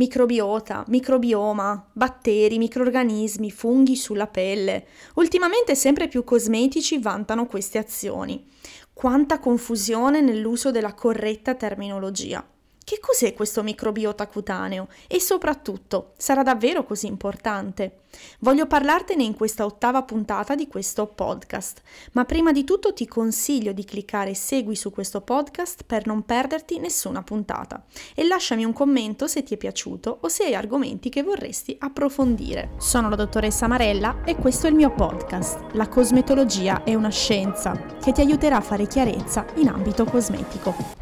Microbiota, microbioma, batteri, microrganismi, funghi sulla pelle. Ultimamente sempre più cosmetici vantano queste azioni. Quanta confusione nell'uso della corretta terminologia. Che cos'è questo microbiota cutaneo? E soprattutto, sarà davvero così importante? Voglio parlartene in questa ottava puntata di questo podcast, ma prima di tutto ti consiglio di cliccare segui su questo podcast per non perderti nessuna puntata e lasciami un commento se ti è piaciuto o se hai argomenti che vorresti approfondire. Sono la dottoressa Marella e questo è il mio podcast. La cosmetologia è una scienza che ti aiuterà a fare chiarezza in ambito cosmetico.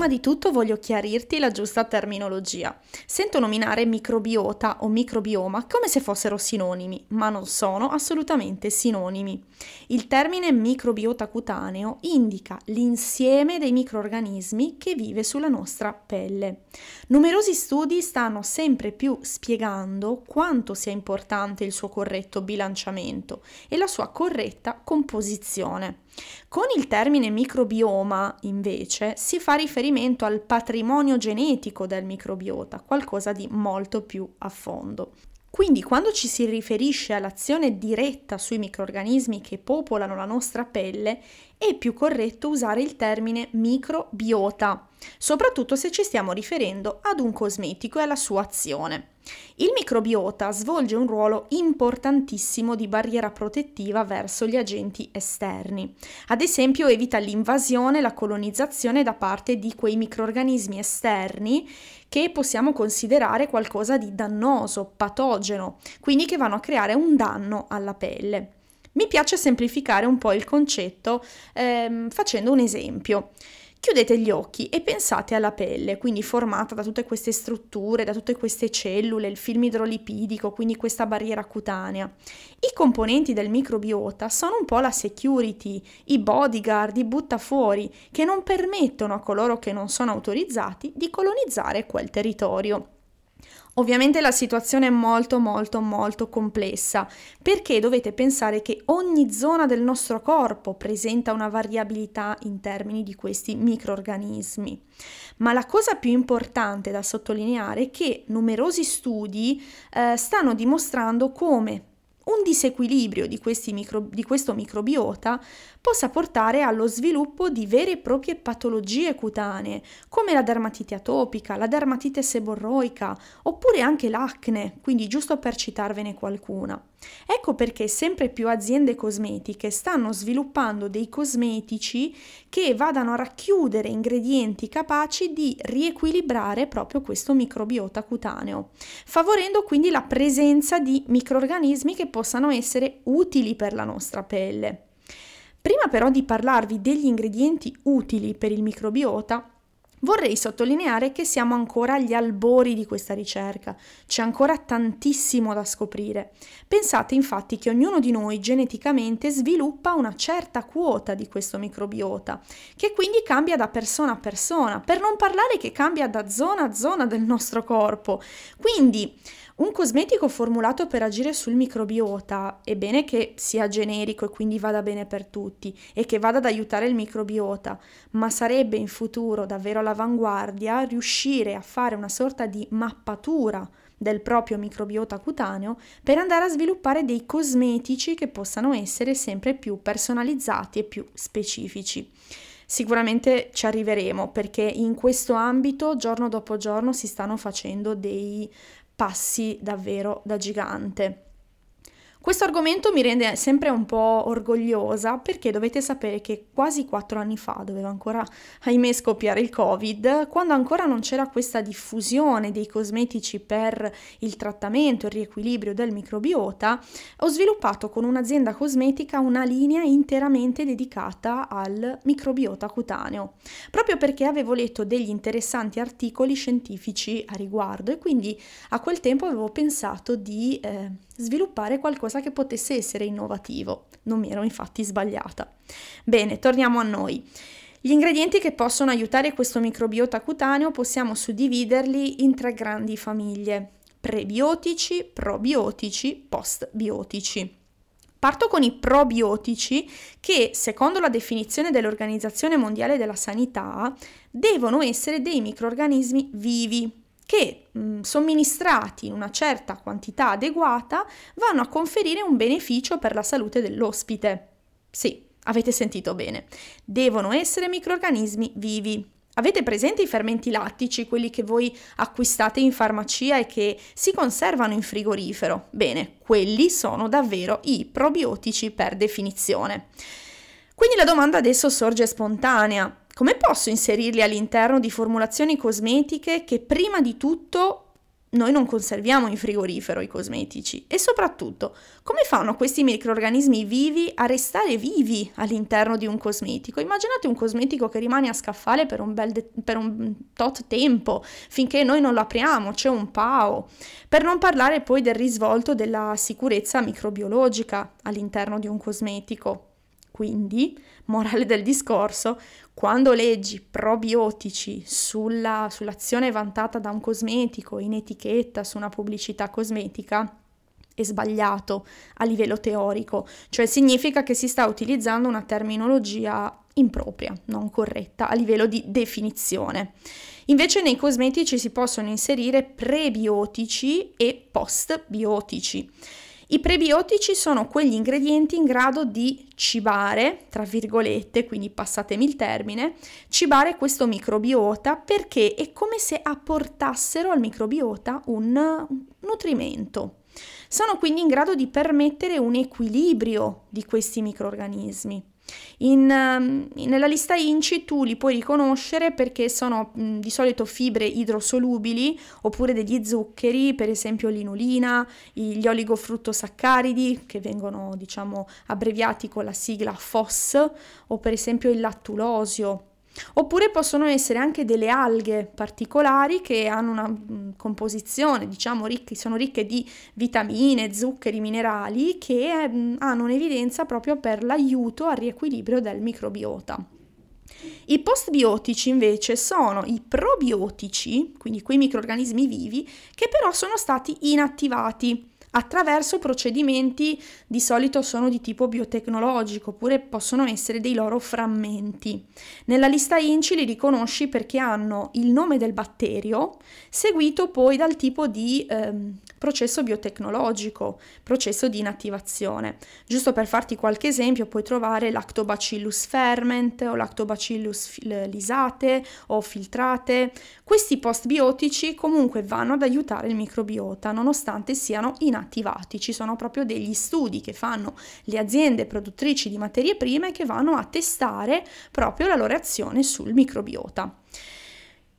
Prima di tutto voglio chiarirti la giusta terminologia. Sento nominare microbiota o microbioma come se fossero sinonimi, ma non sono assolutamente sinonimi. Il termine microbiota cutaneo indica l'insieme dei microorganismi che vive sulla nostra pelle. Numerosi studi stanno sempre più spiegando quanto sia importante il suo corretto bilanciamento e la sua corretta composizione. Con il termine microbioma, invece, si fa riferimento al patrimonio genetico del microbiota, qualcosa di molto più a fondo. Quindi quando ci si riferisce all'azione diretta sui microrganismi che popolano la nostra pelle, è più corretto usare il termine microbiota, soprattutto se ci stiamo riferendo ad un cosmetico e alla sua azione. Il microbiota svolge un ruolo importantissimo di barriera protettiva verso gli agenti esterni. Ad esempio evita l'invasione la colonizzazione da parte di quei microrganismi esterni che possiamo considerare qualcosa di dannoso, patogeno, quindi che vanno a creare un danno alla pelle. Mi piace semplificare un po' il concetto ehm, facendo un esempio. Chiudete gli occhi e pensate alla pelle, quindi formata da tutte queste strutture, da tutte queste cellule, il film idrolipidico, quindi questa barriera cutanea. I componenti del microbiota sono un po' la security, i bodyguard, i buttafuori, che non permettono a coloro che non sono autorizzati di colonizzare quel territorio. Ovviamente la situazione è molto molto molto complessa perché dovete pensare che ogni zona del nostro corpo presenta una variabilità in termini di questi microorganismi. Ma la cosa più importante da sottolineare è che numerosi studi eh, stanno dimostrando come un disequilibrio di, micro, di, questo microbiota possa portare allo sviluppo di vere e proprie patologie cutanee, come la dermatite atopica, la dermatite seborroica, oppure anche l'acne, quindi giusto per citarvene qualcuna. Ecco perché sempre più aziende cosmetiche stanno sviluppando dei cosmetici che vadano a racchiudere ingredienti capaci di riequilibrare proprio questo microbiota cutaneo, favorendo quindi la presenza di microrganismi che possano essere utili per la nostra pelle. Prima però di parlarvi degli ingredienti utili per il microbiota, Vorrei sottolineare che siamo ancora agli albori di questa ricerca, c'è ancora tantissimo da scoprire. Pensate infatti che ognuno di noi geneticamente sviluppa una certa quota di questo microbiota, che quindi cambia da persona a persona, per non parlare che cambia da zona a zona del nostro corpo. Quindi un cosmetico formulato per agire sul microbiota è bene che sia generico e quindi vada bene per tutti e che vada ad aiutare il microbiota, ma sarebbe in futuro davvero all'avanguardia riuscire a fare una sorta di mappatura del proprio microbiota cutaneo per andare a sviluppare dei cosmetici che possano essere sempre più personalizzati e più specifici. Sicuramente ci arriveremo perché in questo ambito giorno dopo giorno si stanno facendo dei passi davvero da gigante. Questo argomento mi rende sempre un po' orgogliosa perché dovete sapere che quasi quattro anni fa doveva ancora, ahimè, scoppiare il Covid, quando ancora non c'era questa diffusione dei cosmetici per il trattamento e il riequilibrio del microbiota, ho sviluppato con un'azienda cosmetica una linea interamente dedicata al microbiota cutaneo, proprio perché avevo letto degli interessanti articoli scientifici a riguardo e quindi a quel tempo avevo pensato di eh, sviluppare qualcosa che potesse essere innovativo. Non mi ero infatti sbagliata. Bene, torniamo a noi. Gli ingredienti che possono aiutare questo microbiota cutaneo possiamo suddividerli in tre grandi famiglie. prebiotici, probiotici, postbiotici. Parto con i probiotici che, secondo la definizione dell'Organizzazione Mondiale della Sanità, devono essere dei microrganismi vivi che, mh, somministrati in una certa quantità adeguata, vanno a conferire un beneficio per la salute dell'ospite. Sì, avete sentito bene. Devono essere microrganismi vivi. Avete presente i fermenti lattici, quelli che voi acquistate in farmacia e che si conservano in frigorifero? Bene, quelli sono davvero i probiotici per definizione. Quindi la domanda adesso sorge spontanea. Come posso inserirli all'interno di formulazioni cosmetiche che prima di tutto noi non conserviamo in frigorifero i cosmetici e soprattutto come fanno questi microorganismi vivi a restare vivi all'interno di un cosmetico? Immaginate un cosmetico che rimane a scaffale per un, bel de- per un tot tempo finché noi non lo apriamo, c'è un pao. Per non parlare poi del risvolto della sicurezza microbiologica all'interno di un cosmetico. Quindi, morale del discorso, quando leggi probiotici sulla, sull'azione vantata da un cosmetico in etichetta su una pubblicità cosmetica, è sbagliato a livello teorico, cioè significa che si sta utilizzando una terminologia impropria, non corretta a livello di definizione. Invece nei cosmetici si possono inserire prebiotici e postbiotici. I prebiotici sono quegli ingredienti in grado di cibare, tra virgolette, quindi passatemi il termine, cibare questo microbiota perché è come se apportassero al microbiota un nutrimento. Sono quindi in grado di permettere un equilibrio di questi microorganismi. In, ehm, nella lista INCI tu li puoi riconoscere perché sono mh, di solito fibre idrosolubili oppure degli zuccheri, per esempio l'inulina, gli oligofruttosaccaridi che vengono diciamo abbreviati con la sigla FOS o per esempio il lattulosio Oppure possono essere anche delle alghe particolari che hanno una mm, composizione, diciamo, ricche, sono ricche di vitamine, zuccheri, minerali che mm, hanno un'evidenza proprio per l'aiuto al riequilibrio del microbiota. I postbiotici invece sono i probiotici, quindi quei microrganismi vivi, che però sono stati inattivati attraverso procedimenti di solito sono di tipo biotecnologico oppure possono essere dei loro frammenti. Nella lista INCI li riconosci perché hanno il nome del batterio seguito poi dal tipo di ehm, processo biotecnologico, processo di inattivazione. Giusto per farti qualche esempio puoi trovare Lactobacillus ferment o Lactobacillus lisate o filtrate. Questi postbiotici comunque vanno ad aiutare il microbiota nonostante siano inattivati attivati, ci sono proprio degli studi che fanno le aziende produttrici di materie prime che vanno a testare proprio la loro azione sul microbiota.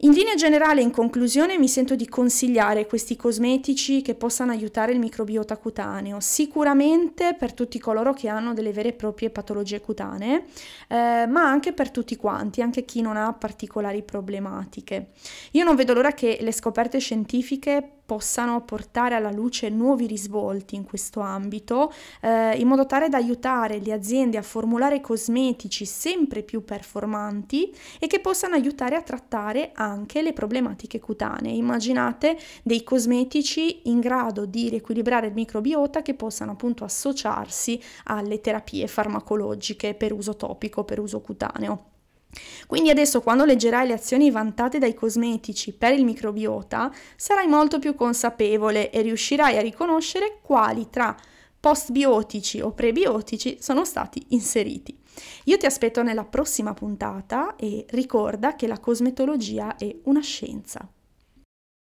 In linea generale, in conclusione, mi sento di consigliare questi cosmetici che possano aiutare il microbiota cutaneo, sicuramente per tutti coloro che hanno delle vere e proprie patologie cutanee, eh, ma anche per tutti quanti, anche chi non ha particolari problematiche. Io non vedo l'ora che le scoperte scientifiche possano portare alla luce nuovi risvolti in questo ambito, eh, in modo tale da aiutare le aziende a formulare cosmetici sempre più performanti e che possano aiutare a trattare anche le problematiche cutanee. Immaginate dei cosmetici in grado di riequilibrare il microbiota che possano appunto associarsi alle terapie farmacologiche per uso topico, per uso cutaneo. Quindi adesso quando leggerai le azioni vantate dai cosmetici per il microbiota, sarai molto più consapevole e riuscirai a riconoscere quali tra postbiotici o prebiotici sono stati inseriti. Io ti aspetto nella prossima puntata e ricorda che la cosmetologia è una scienza.